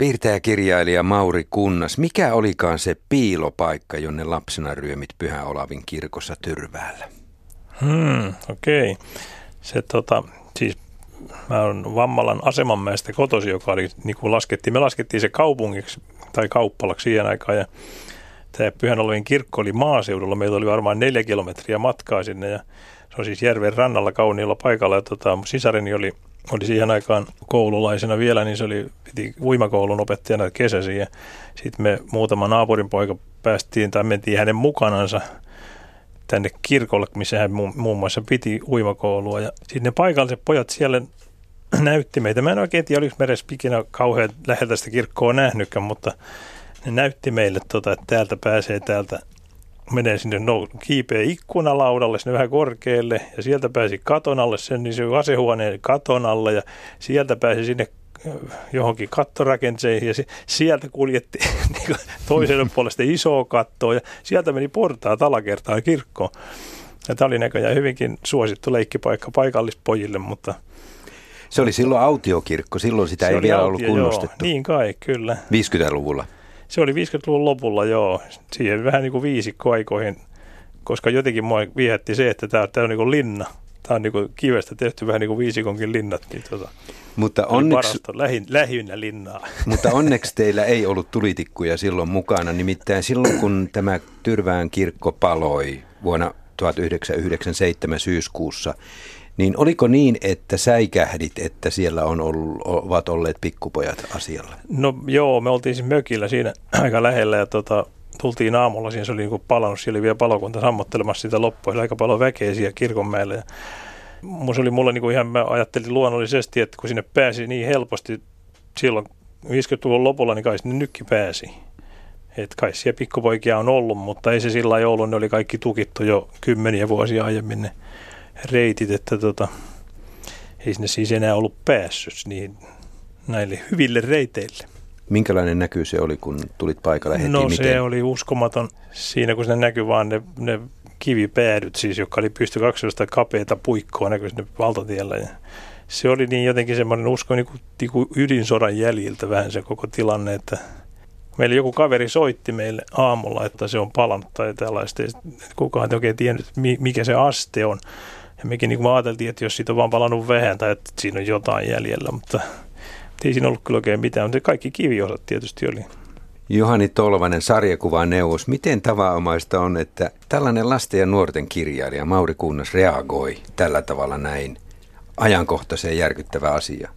Piirtäjäkirjailija Mauri Kunnas, mikä olikaan se piilopaikka, jonne lapsena ryömit Pyhä Olavin kirkossa Tyrväällä? Hmm, okei. Okay. Se tota, siis mä olen Vammalan asemanmäestä kotosi, joka oli, niin kuin laskettiin, me laskettiin se kaupungiksi tai kauppalaksi siihen aikaan ja tämä Pyhän Olavin kirkko oli maaseudulla. Meillä oli varmaan neljä kilometriä matkaa sinne ja se on siis järven rannalla kauniilla paikalla. Ja tota, sisareni oli, oli siihen aikaan koululaisena vielä, niin se oli piti uimakoulun opettajana kesäsi. Ja sitten me muutama naapurin poika päästiin tai mentiin hänen mukanansa tänne kirkolle, missä hän muun muassa piti uimakoulua. Ja sitten ne paikalliset pojat siellä näytti meitä. Mä en oikein tiedä, oliko meres ikinä kauhean läheltä sitä kirkkoa nähnytkään, mutta ne näytti meille, tota, että täältä pääsee täältä menee sinne, no, kiipeä ikkunalaudalle sinne vähän korkealle ja sieltä pääsi katon alle, sen niin se asehuoneen katon alle ja sieltä pääsi sinne äh, johonkin kattorakenteeseen ja sieltä kuljetti niin toiselle puolesta isoa kattoa ja sieltä meni portaa talakertaan kirkkoon. Ja tämä oli näköjään hyvinkin suosittu leikkipaikka paikallispojille, mutta – se oli silloin autiokirkko, silloin sitä se ei vielä autio, ollut kunnostettu. Joo, niin kai, kyllä. 50-luvulla. Se oli 50-luvun lopulla, joo. Siihen vähän niin kuin viisikkoaikoihin, koska jotenkin mua viehätti se, että tämä, tämä on niin kuin linna. Tämä on niin kuin kivestä tehty vähän niin kuin viisikonkin linnat. Niin tota, mutta onneksi, lähin, lähinnä linnaa. Mutta onneksi teillä ei ollut tulitikkuja silloin mukana. Nimittäin silloin, kun tämä Tyrvään kirkko paloi vuonna 1997 syyskuussa, niin oliko niin, että säikähdit, että siellä on ollut, ovat olleet pikkupojat asialla? No joo, me oltiin siis mökillä siinä aika lähellä ja tota, tultiin aamulla, siinä se oli niin palannut, siellä oli vielä palokunta sammottelemassa sitä loppua, oli aika paljon väkeä siellä kirkonmäellä. Ja se oli mulle niin kuin ihan, mä ajattelin luonnollisesti, että kun sinne pääsi niin helposti silloin 50-luvun lopulla, niin kai sinne nykki pääsi. Että kai siellä pikkupoikia on ollut, mutta ei se sillä lailla ollut, ne oli kaikki tukittu jo kymmeniä vuosia aiemmin ne reitit, että tota, ei sinne siis enää ollut päässyt niin näille hyville reiteille. Minkälainen näky se oli, kun tulit paikalle heti? No Miten? se oli uskomaton siinä, kun se näkyi vaan ne, ne kivipäädyt, siis, jotka oli pysty 200 kapeita puikkoa näkyi sinne valtatiellä. Ja se oli niin jotenkin semmoinen usko niin kuin, niin kuin ydinsodan jäljiltä vähän se koko tilanne, että meillä joku kaveri soitti meille aamulla, että se on palannut tai tällaista. Kukaan ei oikein tiennyt, mikä se aste on. Ja mekin niin kuin ajateltiin, että jos siitä on vaan palannut vähän tai että siinä on jotain jäljellä, mutta ei siinä ollut kyllä oikein mitään, mutta kaikki kiviosat tietysti oli. Johani Tolvanen, sarjakuva neuvos. Miten tavanomaista on, että tällainen lasten ja nuorten kirjailija Mauri Kunnas reagoi tällä tavalla näin ajankohtaiseen järkyttävä asia?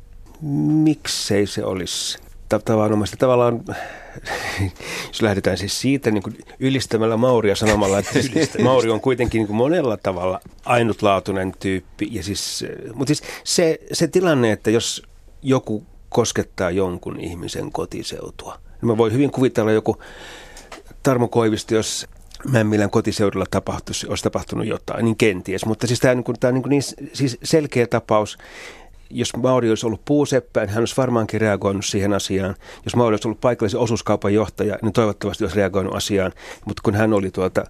Miksei se olisi tavanomaista? Tavallaan jos lähdetään siis siitä niin kuin ylistämällä Mauria sanomalla, että Mauri on kuitenkin niin kuin monella tavalla ainutlaatuinen tyyppi. Ja siis, mutta siis se, se tilanne, että jos joku koskettaa jonkun ihmisen kotiseutua, niin mä voin hyvin kuvitella joku Tarmo Koivisto, jos Mämmilän kotiseudulla tapahtuisi, olisi tapahtunut jotain, niin kenties. Mutta siis tämä on, niin, tämä on niin, niin siis selkeä tapaus jos Mauri olisi ollut puuseppä, niin hän olisi varmaankin reagoinut siihen asiaan. Jos Mauri olisi ollut paikallisen osuuskaupan johtaja, niin toivottavasti olisi reagoinut asiaan. Mutta kun hän oli tuota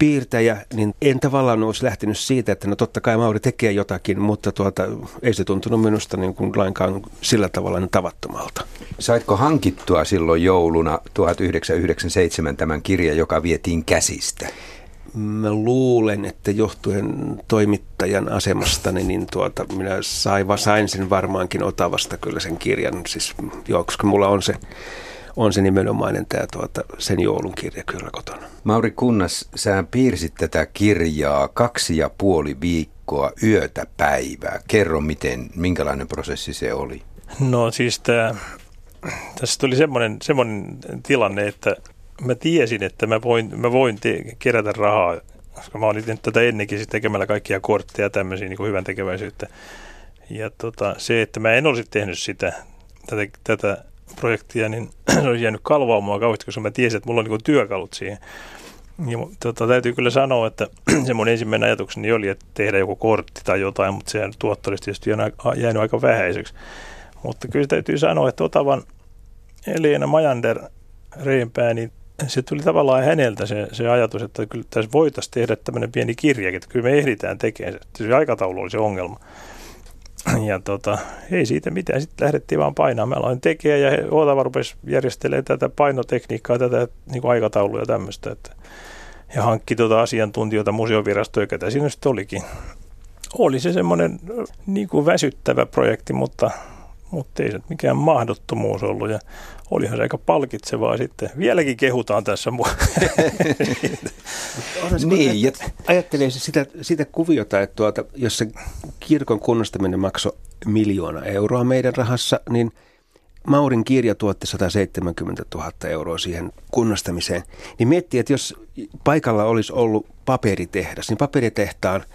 piirtäjä, niin en tavallaan olisi lähtenyt siitä, että no totta kai Mauri tekee jotakin, mutta tuota, ei se tuntunut minusta niin kuin lainkaan sillä tavalla niin tavattomalta. Saitko hankittua silloin jouluna 1997 tämän kirjan, joka vietiin käsistä? Mä luulen, että johtuen toimittajan asemastani, niin tuota, minä sain, sain sen varmaankin Otavasta kyllä sen kirjan. Siis, joo, koska mulla on se, on se nimenomainen tämä tuota, sen joulun kirja kyllä kotona. Mauri Kunnas, sä piirsit tätä kirjaa kaksi ja puoli viikkoa yötä päivää. Kerro, miten, minkälainen prosessi se oli? No siis tämä, tässä tuli semmoinen, semmoinen tilanne, että mä tiesin, että mä voin, mä voin te- kerätä rahaa, koska mä olin tätä ennenkin siis tekemällä kaikkia kortteja ja tämmöisiä niin hyvän tekeväisyyttä. Ja tota, se, että mä en olisi tehnyt sitä, tätä, tätä projektia, niin se olisi jäänyt kalvaamaan kauheasti, koska mä tiesin, että mulla on niin työkalut siihen. Ja, tota, täytyy kyllä sanoa, että se mun ensimmäinen ajatukseni oli, että tehdä joku kortti tai jotain, mutta se tuotto olisi tietysti jäänyt aika vähäiseksi. Mutta kyllä täytyy sanoa, että Otavan Elena Majander Reenpää, niin se tuli tavallaan häneltä se, se ajatus, että kyllä tässä voitaisiin tehdä tämmöinen pieni kirja, että kyllä me ehditään tekemään se. Se aikataulu oli se ongelma. Ja tota, ei siitä mitään, sitten lähdettiin vaan painaa. Mä aloin tekijä ja Ootava rupesi järjestelemään tätä painotekniikkaa, tätä niin kuin aikatauluja ja tämmöistä. Että, ja hankki tuota asiantuntijoita museovirastoja, ketä siinä sitten olikin. Oli se semmoinen niin kuin väsyttävä projekti, mutta mutta ei se mikään mahdottomuus ollut ja olihan se aika palkitsevaa sitten. Vieläkin kehutaan tässä mua. niin, ja ajattelee sitä, sitä kuviota, että tuota, jos se kirkon kunnostaminen maksoi miljoona euroa meidän rahassa, niin Maurin kirja tuotti 170 000 euroa siihen kunnostamiseen. Niin miettii, että jos paikalla olisi ollut paperitehdas, niin paperitehtaan –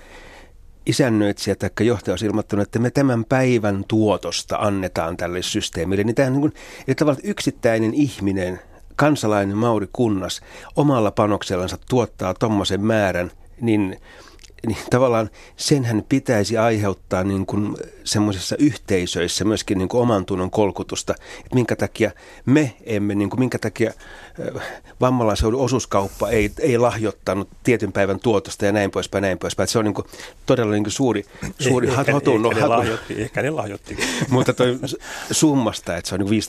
isännöitsijä tai johtaja olisi ilmoittanut, että me tämän päivän tuotosta annetaan tälle systeemille. Niin tämä on niin kuin, tavallaan yksittäinen ihminen, kansalainen Mauri Kunnas, omalla panoksellansa tuottaa tuommoisen määrän, niin niin tavallaan senhän pitäisi aiheuttaa niin kuin semmoisissa yhteisöissä myöskin niin kuin oman tunnon kolkutusta, että minkä takia me emme, niin kuin minkä takia vammalaisen osuuskauppa ei, ei lahjoittanut tietyn päivän tuotosta ja näin poispäin, näin poispäin. Että se on niin kuin todella niin kuin suuri, suuri ehkä, hatun. Ehkä ne lahjoitti, ehkä ne lahjoitti. Mutta toi summasta, että se on niin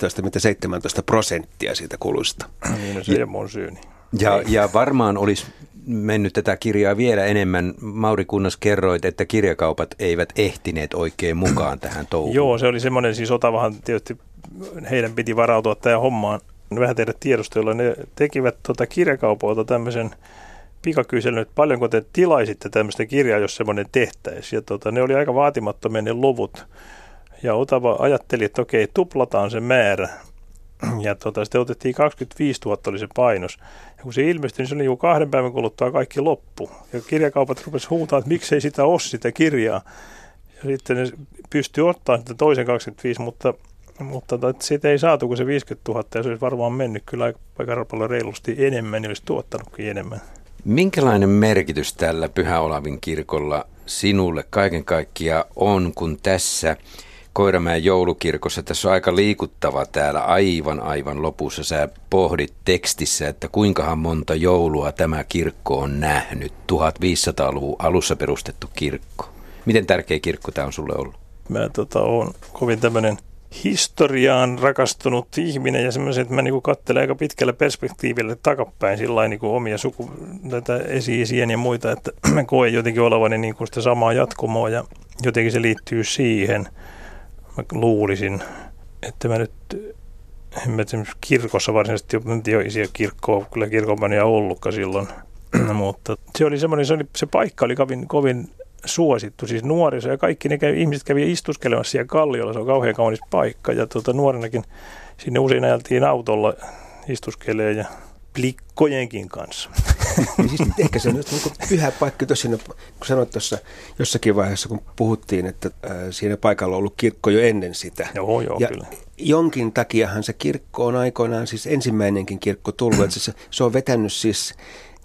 15-17 prosenttia siitä kuluista. Niin, no se mun syyni. Ja, ja varmaan olisi mennyt tätä kirjaa vielä enemmän. Mauri Kunnas kerroit, että kirjakaupat eivät ehtineet oikein mukaan tähän touhuun. Joo, se oli semmoinen, siis Otavahan tietysti heidän piti varautua tähän hommaan vähän tehdä tiedostoilla. Ne tekivät tuota kirjakaupoilta tämmöisen pikakyselyn, että paljonko te tilaisitte tämmöistä kirjaa, jos semmoinen tehtäisiin. Ja tota, ne oli aika vaatimattomia ne luvut. Ja Otava ajatteli, että okei, tuplataan se määrä. Ja tota, sitten otettiin 25 000 oli se painos. Ja kun se ilmestyi, niin se oli jo kahden päivän kuluttua kaikki loppu. Ja kirjakaupat rupesivat huutaa, että miksei sitä ole sitä kirjaa. Ja sitten ne pystyi ottamaan sitä toisen 25, mutta, mutta tota, siitä ei saatu kuin se 50 000 ja se olisi varmaan mennyt kyllä aika paljon reilusti enemmän, niin olisi tuottanutkin enemmän. Minkälainen merkitys tällä Pyhä Olavin kirkolla sinulle kaiken kaikkiaan on, kun tässä – Koiramäen joulukirkossa. Tässä on aika liikuttava täällä aivan aivan lopussa. Sä pohdit tekstissä, että kuinkahan monta joulua tämä kirkko on nähnyt. 1500-luvun alussa perustettu kirkko. Miten tärkeä kirkko tämä on sulle ollut? Mä tota, on kovin tämmöinen historiaan rakastunut ihminen ja semmoisen, että mä niin katselen aika pitkällä perspektiivillä takapäin sillä niin omia suku, tätä esi ja muita, että mä koen jotenkin olevani niin kuin sitä samaa jatkumoa ja jotenkin se liittyy siihen – mä luulisin, että mä nyt en mä kirkossa varsinaisesti ole siellä kirkkoa, kyllä kirkonpania ollutkaan silloin, mutta se oli semmoinen, se, oli, se paikka oli kovin, kovin suosittu, siis nuoriso ja kaikki ne kävi, ihmiset kävi istuskelemassa siellä kalliolla, se on kauhean kaunis paikka ja tuota, nuorenakin sinne usein ajeltiin autolla istuskelee ja plikkojenkin kanssa. niin siis ehkä se on just niin pyhä paikka, tosiaan, kun sanoit tuossa jossakin vaiheessa, kun puhuttiin, että äh, siinä paikalla on ollut kirkko jo ennen sitä. Joo, joo, ja kyllä. jonkin takiahan se kirkko on aikoinaan siis ensimmäinenkin kirkko tullut, että se, se on vetänyt siis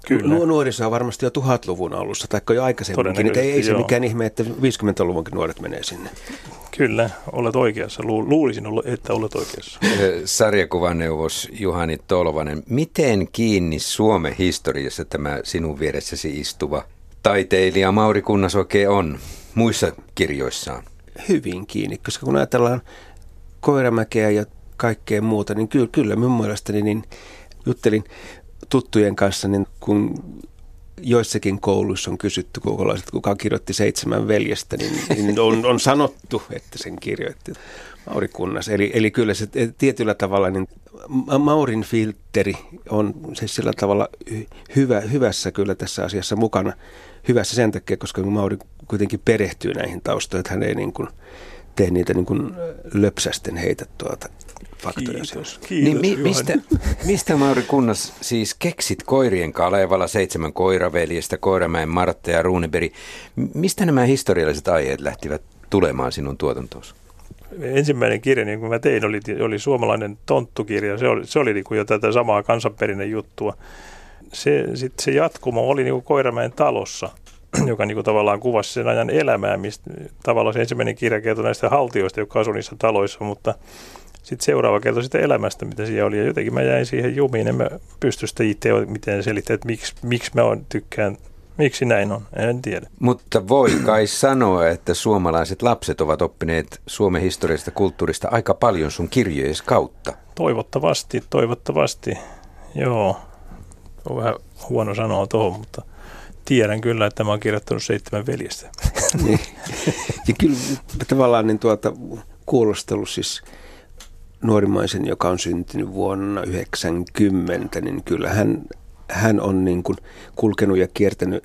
Kyllä. Nuoriso on varmasti jo tuhatluvun alussa, tai jo aikaisemminkin. Ei, ei se mikään ihme, että 50-luvunkin nuoret menee sinne. Kyllä, olet oikeassa. Luulisin, että olet oikeassa. Sarjakuvaneuvos Juhani Tolvanen, miten kiinni Suomen historiassa tämä sinun vieressäsi istuva taiteilija Mauri Kunnas oikein on muissa kirjoissaan? Hyvin kiinni, koska kun ajatellaan Koiramäkeä ja kaikkea muuta, niin kyllä, kyllä minun mielestäni niin juttelin tuttujen kanssa, niin kun joissakin kouluissa on kysytty koululaiset, kuka kirjoitti seitsemän veljestä, niin, niin on, on sanottu, että sen kirjoitti Mauri Kunnas. Eli, eli kyllä se tietyllä tavalla, niin Maurin filteri on se sillä tavalla hyvä, hyvässä kyllä tässä asiassa mukana. Hyvässä sen takia, koska Mauri kuitenkin perehtyy näihin taustoihin, että hän ei niin kuin tee niitä niin kuin löpsästen heitä tuota faktoja. Kiitos, kiitos niin mi- mistä, mistä Mauri Kunnas siis keksit koirien Kalevala, seitsemän koiraveljestä, Koiramäen Martta ja Ruuneberi? Mistä nämä historialliset aiheet lähtivät tulemaan sinun tuotantoosi? Ensimmäinen kirja, niin kuin mä tein, oli, oli suomalainen tonttukirja. Se oli, se oli niin kuin jo tätä samaa kansanperinnön juttua. Se, sit se jatkumo oli niin kuin Koiramäen talossa – joka niin kuin tavallaan kuvasi sen ajan elämää, mistä tavallaan se ensimmäinen kirja kertoi näistä haltioista, jotka asuivat niissä taloissa, mutta sitten seuraava kertoi sitä elämästä, mitä siellä oli. Ja jotenkin mä jäin siihen jumiin, en mä pysty sitä itse miten selittää, että miksi, miksi mä on, tykkään, Miksi näin on? En tiedä. Mutta voi kai sanoa, että suomalaiset lapset ovat oppineet Suomen historiasta kulttuurista aika paljon sun kirjojen kautta. Toivottavasti, toivottavasti. Joo. On vähän huono sanoa tuohon, mutta tiedän kyllä, että mä oon kirjoittanut seitsemän veljestä. niin. Ja kyllä tavallaan niin tuota, kuulostellut siis nuorimaisen, joka on syntynyt vuonna 90, niin kyllä hän, hän on niin kuin kulkenut ja kiertänyt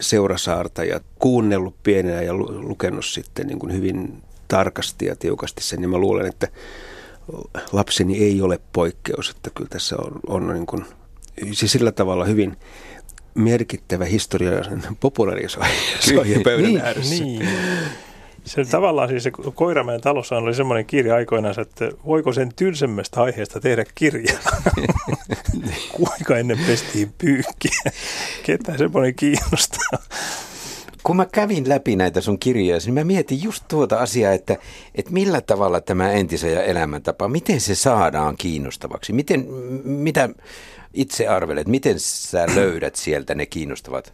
seurasaarta ja kuunnellut pienenä ja lukenut sitten niin kuin hyvin tarkasti ja tiukasti sen. Ja mä luulen, että lapseni ei ole poikkeus, että kyllä tässä on, on niin kuin, siis sillä tavalla hyvin merkittävä historia popularisoija pöydän niin, ääressä. Niin. Se tavallaan siis se Koiramäen talossa oli semmoinen kirja aikoinaan, että voiko sen tylsemmästä aiheesta tehdä kirja? Kuinka ennen pestiin pyykkiä? Ketä semmoinen kiinnostaa? Kun mä kävin läpi näitä sun kirjoja, niin mä mietin just tuota asiaa, että, että millä tavalla tämä entisen ja elämäntapa, miten se saadaan kiinnostavaksi? Miten, mitä itse arvelet, miten sä löydät sieltä ne kiinnostavat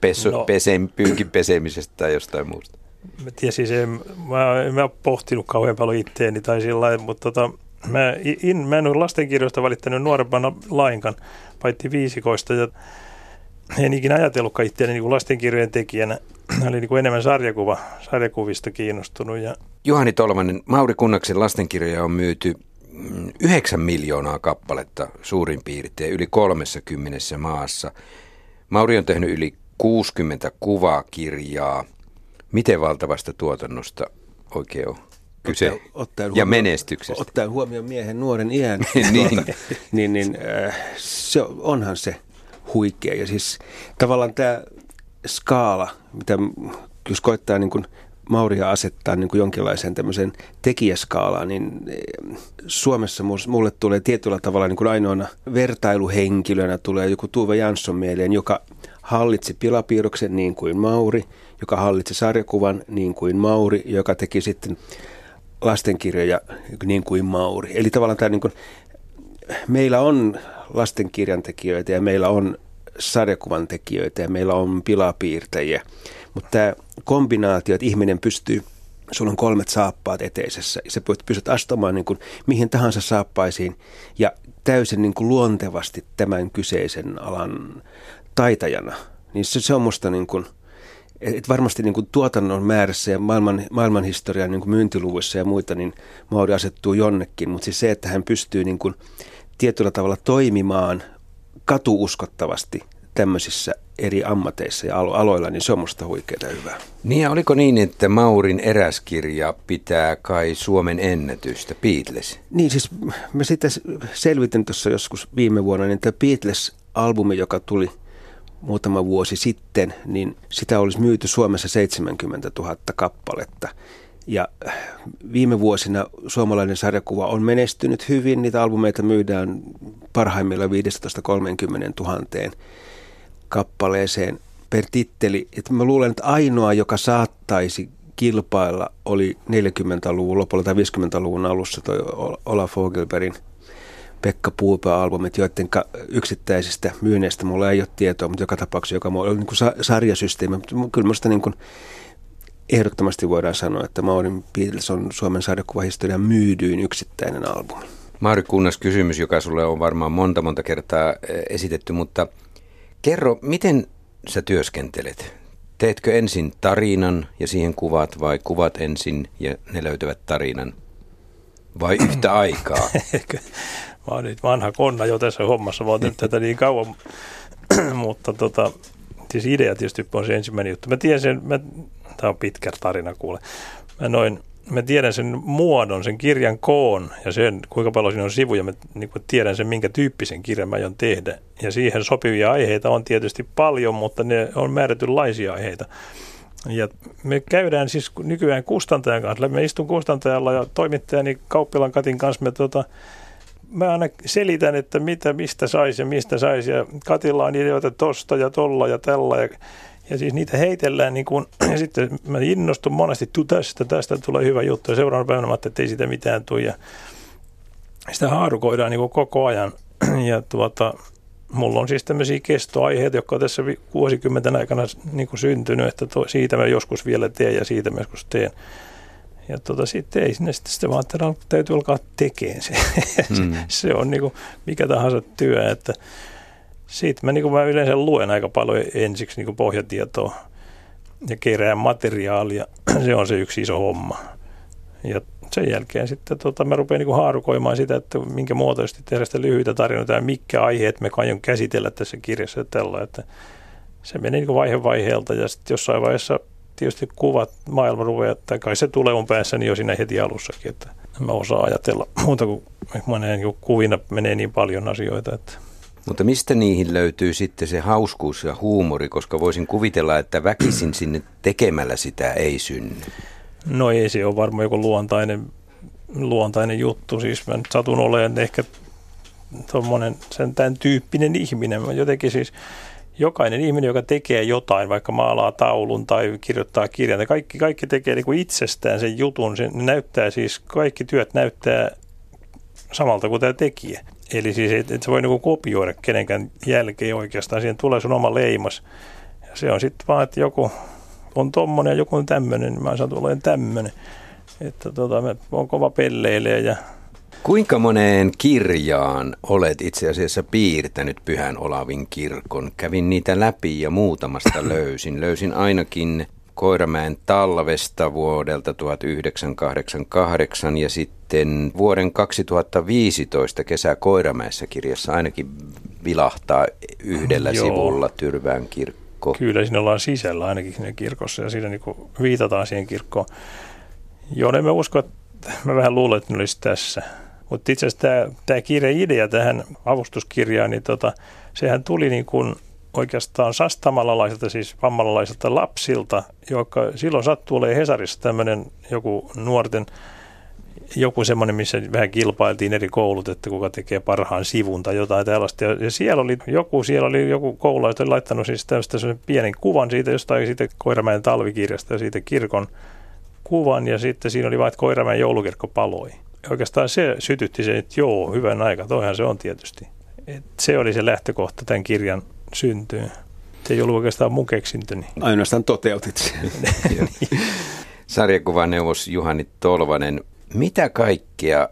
pesu, no. pesen, pyykin pesemisestä tai jostain muusta? Mä tiedän, siis en, mä, en mä pohtinut kauhean paljon itteeni tai sillä lailla, mutta tota, mä, in, mä en ole lastenkirjoista valittanut nuorempana lainkaan, paitsi viisikoista ja en ikinä ajatellutkaan itseäni niin lastenkirjojen tekijänä. Oli niin enemmän sarjakuva, sarjakuvista kiinnostunut. Ja... Juhani Tolvanen, Mauri Kunnaksen lastenkirjoja on myyty 9 miljoonaa kappaletta suurin piirtein yli 30 maassa. Mauri on tehnyt yli 60 kuvakirjaa – Miten valtavasta tuotannosta oikein on kyse ottaen, ottaen ja menestyksestä? Ottaen huomioon miehen nuoren iän, niin. Tuota, niin, niin äh, se, onhan se huikea. Ja siis tavallaan tämä skaala, mitä jos koittaa niin kuin Mauria asettaa niin kuin jonkinlaiseen tämmöiseen tekijäskaalaan, niin eh, Suomessa mulle tulee tietyllä tavalla niin kuin ainoana vertailuhenkilönä tulee joku Tuve Jansson mieleen, joka hallitsi pilapiirroksen niin kuin Mauri, joka hallitsi sarjakuvan niin kuin Mauri, joka teki sitten lastenkirjoja niin kuin Mauri. Eli tavallaan tämä niin kuin, meillä on lastenkirjan tekijöitä ja meillä on sarjakuvan tekijöitä ja meillä on pilapiirtäjiä. Mutta tämä kombinaatio, että ihminen pystyy, sulla on kolmet saappaat eteisessä ja sä pystyt astumaan niin kuin mihin tahansa saappaisiin ja täysin niin kuin luontevasti tämän kyseisen alan taitajana, niin se, se on musta niin kuin, et varmasti niin kuin tuotannon määrässä ja maailman, maailmanhistorian niin kuin myyntiluvuissa ja muita, niin Mauri asettuu jonnekin, mutta siis se, että hän pystyy niin kuin tietyllä tavalla toimimaan katuuskottavasti tämmöisissä eri ammateissa ja alo- aloilla, niin se on musta huikeaa hyvää. Niin ja oliko niin, että Maurin eräskirja pitää kai Suomen ennätystä, Beatles? Niin siis mä sitten selvitin tuossa joskus viime vuonna, niin tämä Beatles-albumi, joka tuli – muutama vuosi sitten, niin sitä olisi myyty Suomessa 70 000 kappaletta. Ja äh, viime vuosina suomalainen sarjakuva on menestynyt hyvin. Niitä albumeita myydään parhaimmilla 15-30 000 kappaleeseen per titteli. Et mä luulen, että ainoa, joka saattaisi kilpailla, oli 40-luvun lopulla tai 50-luvun alussa toi Olaf Fogelbergin – Pekka Puupää-albumit, joiden yksittäisistä myynneistä mulla ei ole tietoa, mutta joka tapauksessa joka on niin kuin sarjasysteemi. Mutta kyllä minusta niin kuin ehdottomasti voidaan sanoa, että Maurin Beatles on Suomen sarjakuvahistorian myydyin yksittäinen albumi. Mauri Kunnas kysymys, joka sulle on varmaan monta monta kertaa esitetty, mutta kerro, miten sä työskentelet? Teetkö ensin tarinan ja siihen kuvat vai kuvat ensin ja ne löytävät tarinan? Vai yhtä aikaa? Mä oon nyt vanha konna jo tässä hommassa, mä oon tehnyt tätä niin kauan, mutta tota, siis idea tietysti on se ensimmäinen juttu. Mä tiedän sen, mä, tää on pitkä tarina kuule. Mä noin, mä tiedän sen muodon, sen kirjan koon ja sen, kuinka paljon siinä on sivuja. Mä niin tiedän sen, minkä tyyppisen kirjan mä aion tehdä. Ja siihen sopivia aiheita on tietysti paljon, mutta ne on määrätynlaisia aiheita. Ja me käydään siis nykyään kustantajan kanssa. Me istun kustantajalla ja toimittajani Kauppilan Katin kanssa me tota, mä aina selitän, että mitä, mistä saisi ja mistä saisi. Ja Katilla on ideoita tosta ja tolla ja tällä. Ja, ja siis niitä heitellään niin kuin, ja sitten mä innostun monesti, tu tästä, tästä tulee hyvä juttu. Ja seuraavana päivänä mä että ei sitä mitään tule. Ja sitä haarukoidaan niin kuin koko ajan. Ja tuota, mulla on siis tämmöisiä kestoaiheita, jotka on tässä vuosikymmenten aikana niin kuin syntynyt, että to, siitä mä joskus vielä teen ja siitä mä joskus teen. Ja tota, sitten ei sinne sitten, sitten vaan, että täytyy alkaa tekemään se. Mm. se on niin kuin mikä tahansa työ, että siitä mä, niin kuin mä yleensä luen aika paljon ensiksi niin kuin pohjatietoa ja kerään materiaalia. se on se yksi iso homma. Ja sen jälkeen sitten tota, mä rupean niin haarukoimaan sitä, että minkä muotoisesti tehdä sitä lyhyitä tarinoita ja mitkä aiheet me aion käsitellä tässä kirjassa ja tällä. Että se menee niin vaihe vaiheelta ja sitten jossain vaiheessa tietysti kuvat maailma rupeaa, että kai se tulee mun päässäni jo siinä heti alussakin, että mä osaan ajatella muuta kuin menee, niin kuvina menee niin paljon asioita, että mutta mistä niihin löytyy sitten se hauskuus ja huumori, koska voisin kuvitella, että väkisin sinne tekemällä sitä ei synny. No ei se ole varmaan joku luontainen, luontainen juttu. Siis mä nyt satun olemaan ehkä tuommoinen sen tämän tyyppinen ihminen. Mä jotenkin siis jokainen ihminen, joka tekee jotain, vaikka maalaa taulun tai kirjoittaa kirjan, kaikki, kaikki tekee niin kuin itsestään sen jutun. Se näyttää siis, kaikki työt näyttää samalta kuin tämä tekijä. Eli siis et, et sä voi niinku kopioida kenenkään jälkeen oikeastaan, siihen tulee sun oma leimas. Ja se on sitten vaan, että joku on tommonen ja joku on tämmöinen, niin mä saan olemaan tämmöinen. Että tota, mä oon kova pelleilee ja Kuinka moneen kirjaan olet itse asiassa piirtänyt Pyhän Olavin kirkon? Kävin niitä läpi ja muutamasta löysin. Löysin ainakin Koiramäen talvesta vuodelta 1988 ja sitten vuoden 2015 kesä Koiramäessä kirjassa ainakin vilahtaa yhdellä Joo. sivulla Tyrvään kirkko. Kyllä, siinä ollaan sisällä ainakin siinä kirkossa ja siinä niin viitataan siihen kirkkoon. Joo, en mä usko, että mä vähän luulen, että ne olisi tässä. Mutta itse asiassa tämä, tämä idea tähän avustuskirjaan, niin tota, sehän tuli niin kuin – oikeastaan sastamalalaisilta, siis vammalalaisilta lapsilta, joka silloin sattuu olemaan Hesarissa tämmöinen joku nuorten, joku semmoinen, missä vähän kilpailtiin eri koulut, että kuka tekee parhaan sivun tai jotain tällaista. Ja, siellä oli joku, siellä oli joku koulu, joka oli laittanut siis tämmöistä pienen kuvan siitä jostain siitä Koiramäen talvikirjasta ja siitä kirkon kuvan ja sitten siinä oli vain, että Koiramäen joulukirkko paloi. Oikeastaan se sytytti sen, että joo, hyvän aika, toihan se on tietysti. Et se oli se lähtökohta tämän kirjan syntyy. Se ei ollut oikeastaan mun keksintöni. Ainoastaan toteutit sen. Sarjakuvaneuvos Juhani Tolvanen, mitä kaikkea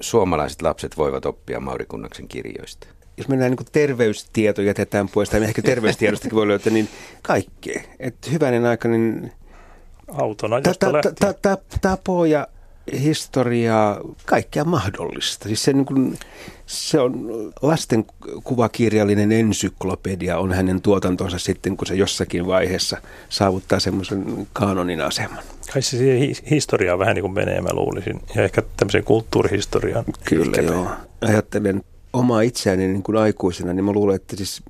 suomalaiset lapset voivat oppia Mauri Kunnaksen kirjoista? Jos mennään niin terveystieto jätetään pois, tai ehkä terveystiedostakin voi löytää, niin kaikkea. Että hyvänen aika, niin Auton ajosta ta, ta, ta, tapoja historiaa, kaikkea mahdollista. Siis se, niin kuin, se on lasten kuvakirjallinen ensyklopedia on hänen tuotantonsa sitten, kun se jossakin vaiheessa saavuttaa semmoisen kanonin aseman. Kai se siihen historiaan vähän niin kuin menee, mä luulisin, ja ehkä tämmöiseen kulttuurihistoriaan. Kyllä, joo. Menee. Ajattelen omaa itseäni niin kuin aikuisena, niin mä luulen, että siis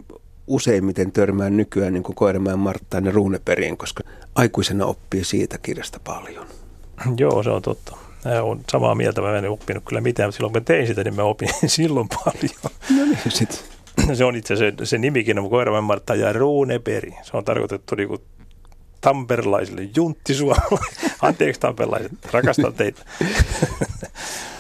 useimmiten törmään nykyään niin kuin Koiramäen Marttaan ja Ruuneperiin, koska aikuisena oppii siitä kirjasta paljon. Joo, se on totta. Olen samaa mieltä, mä en oppinut kyllä mitään, mutta silloin kun mä tein sitä, niin mä opin silloin paljon. No niin, sit. Se on itse se, se nimikin on Koiraman Martta ja Ruuneperi. Se on tarkoitettu niinku tamperlaisille junttisuomalaisille. Anteeksi tamperlaiset, rakastan teitä.